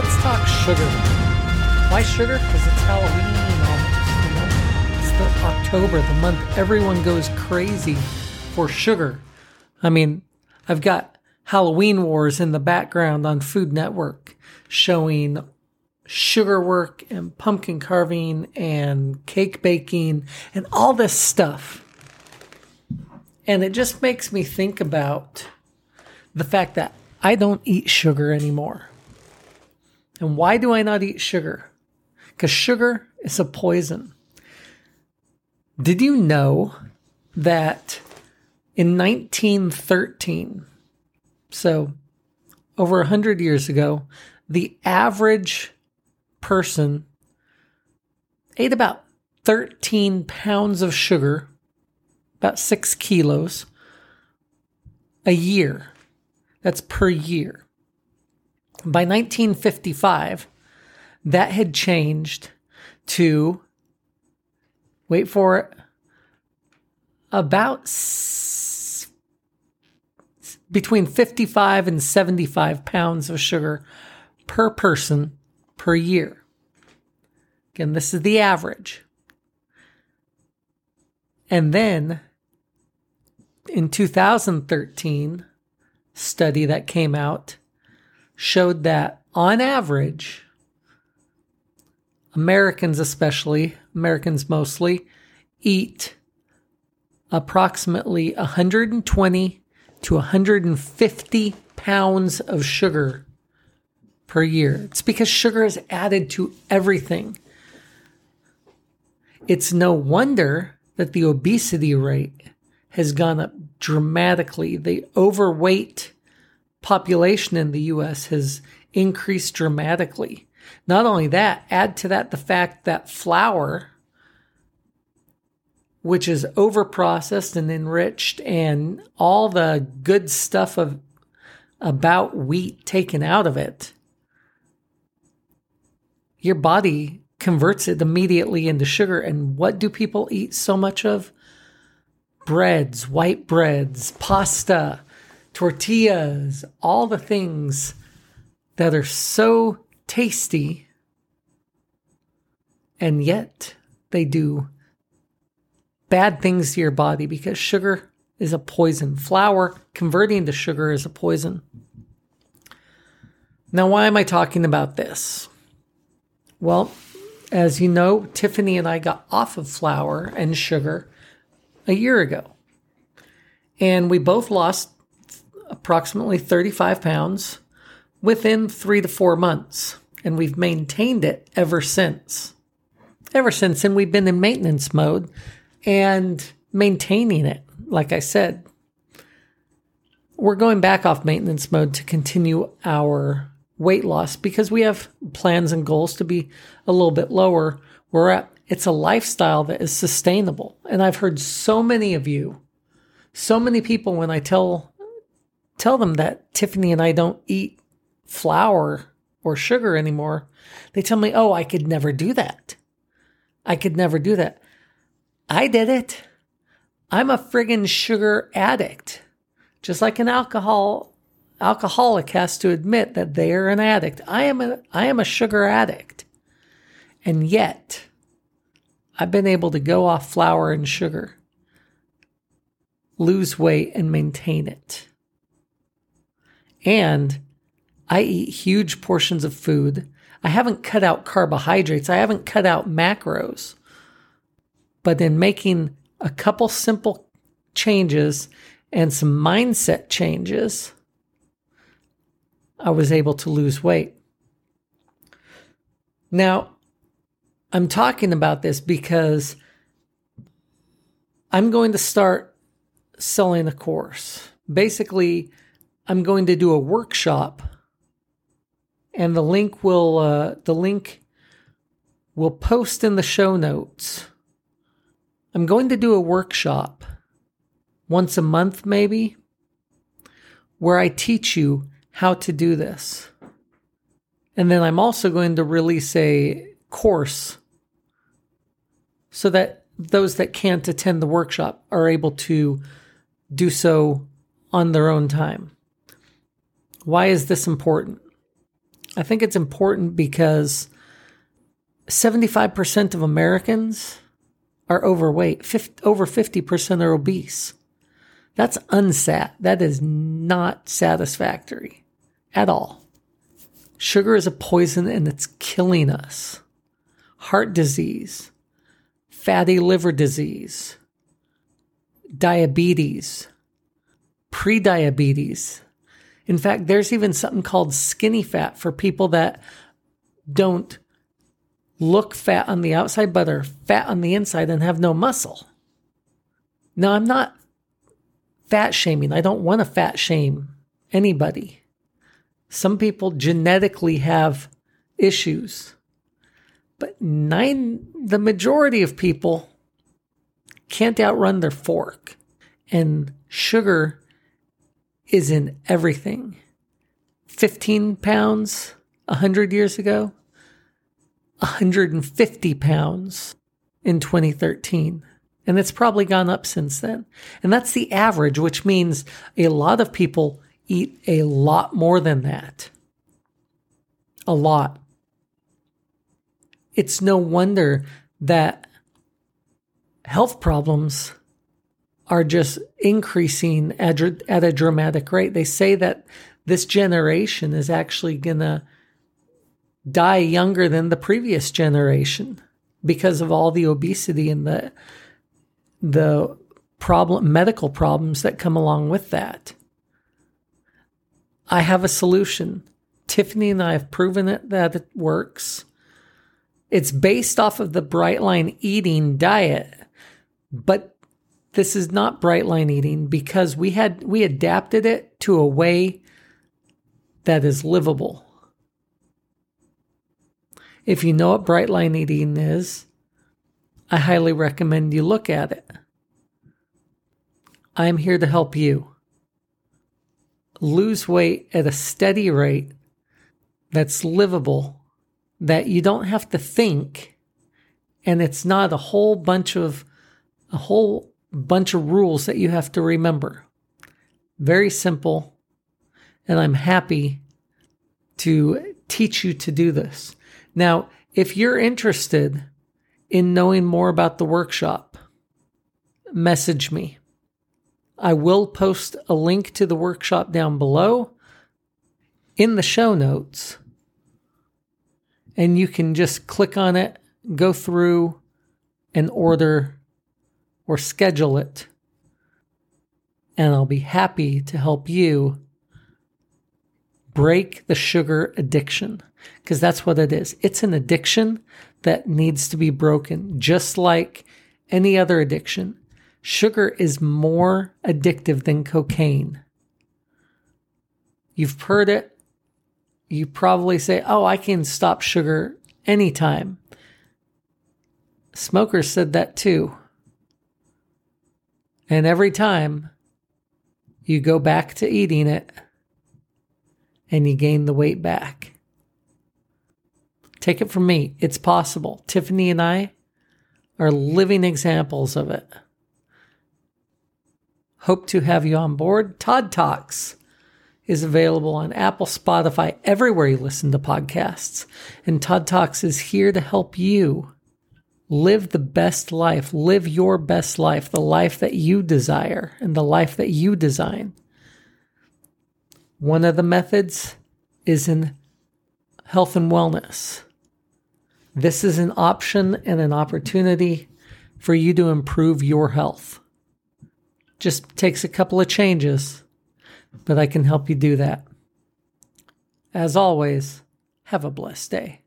talk sugar. Why sugar? Because it's Halloween almost. It's the October, the month everyone goes crazy for sugar. I mean, I've got Halloween Wars in the background on Food Network showing sugar work and pumpkin carving and cake baking and all this stuff. And it just makes me think about the fact that I don't eat sugar anymore. And why do I not eat sugar? Because sugar is a poison. Did you know that in 1913, so over 100 years ago, the average person ate about 13 pounds of sugar, about six kilos, a year. That's per year. By 1955, that had changed to, wait for it, about s- between 55 and 75 pounds of sugar per person per year. Again, this is the average. And then in 2013, study that came out showed that on average, Americans, especially, Americans mostly, eat approximately 120 to 150 pounds of sugar per year. It's because sugar is added to everything. It's no wonder that the obesity rate has gone up dramatically. The overweight population in the US has increased dramatically. Not only that, add to that the fact that flour, which is overprocessed and enriched, and all the good stuff of about wheat taken out of it, your body converts it immediately into sugar. And what do people eat so much of? Breads, white breads, pasta, tortillas, all the things that are so tasty, and yet they do bad things to your body because sugar is a poison. Flour converting to sugar is a poison. Now, why am I talking about this? Well, as you know, Tiffany and I got off of flour and sugar a year ago. And we both lost approximately 35 pounds within three to four months. And we've maintained it ever since. Ever since. And we've been in maintenance mode and maintaining it, like I said. We're going back off maintenance mode to continue our weight loss because we have plans and goals to be a little bit lower. We're at it's a lifestyle that is sustainable. And I've heard so many of you, so many people when I tell tell them that Tiffany and I don't eat flour or sugar anymore, they tell me, "Oh, I could never do that. I could never do that." I did it. I'm a friggin' sugar addict. Just like an alcohol alcoholic has to admit that they are an addict. I am a I am a sugar addict. And yet I've been able to go off flour and sugar, lose weight and maintain it. And I eat huge portions of food. I haven't cut out carbohydrates. I haven't cut out macros. But in making a couple simple changes and some mindset changes, I was able to lose weight. Now, I'm talking about this because I'm going to start selling a course. Basically, I'm going to do a workshop and the link will uh, the link will post in the show notes. I'm going to do a workshop once a month maybe where I teach you how to do this. And then I'm also going to release a course so that those that can't attend the workshop are able to do so on their own time. Why is this important? I think it's important because 75% of Americans are overweight, 50, over 50% are obese. That's unsat. That is not satisfactory at all. Sugar is a poison and it's killing us. Heart disease, fatty liver disease, diabetes, prediabetes. In fact, there's even something called skinny fat for people that don't look fat on the outside but are fat on the inside and have no muscle. Now, I'm not fat shaming. I don't want to fat shame anybody. Some people genetically have issues, but nine, the majority of people can't outrun their fork. And sugar is in everything. 15 pounds 100 years ago, 150 pounds in 2013. And it's probably gone up since then. And that's the average, which means a lot of people eat a lot more than that. A lot. It's no wonder that health problems are just increasing at, at a dramatic rate. They say that this generation is actually going to die younger than the previous generation because of all the obesity and the the problem medical problems that come along with that. I have a solution. Tiffany and I have proven it that it works. It's based off of the Brightline eating diet, but this is not bright line eating because we had we adapted it to a way that is livable. If you know what bright line eating is, I highly recommend you look at it. I am here to help you lose weight at a steady rate that's livable, that you don't have to think, and it's not a whole bunch of a whole bunch of rules that you have to remember. Very simple, and I'm happy to teach you to do this. Now, if you're interested in knowing more about the workshop, message me. I will post a link to the workshop down below in the show notes. And you can just click on it, go through and order or schedule it. And I'll be happy to help you break the sugar addiction because that's what it is. It's an addiction that needs to be broken, just like any other addiction. Sugar is more addictive than cocaine. You've heard it. You probably say, Oh, I can stop sugar anytime. Smokers said that too. And every time you go back to eating it and you gain the weight back. Take it from me, it's possible. Tiffany and I are living examples of it. Hope to have you on board. Todd Talks is available on Apple, Spotify, everywhere you listen to podcasts. And Todd Talks is here to help you live the best life, live your best life, the life that you desire and the life that you design. One of the methods is in health and wellness. This is an option and an opportunity for you to improve your health. Just takes a couple of changes, but I can help you do that. As always, have a blessed day.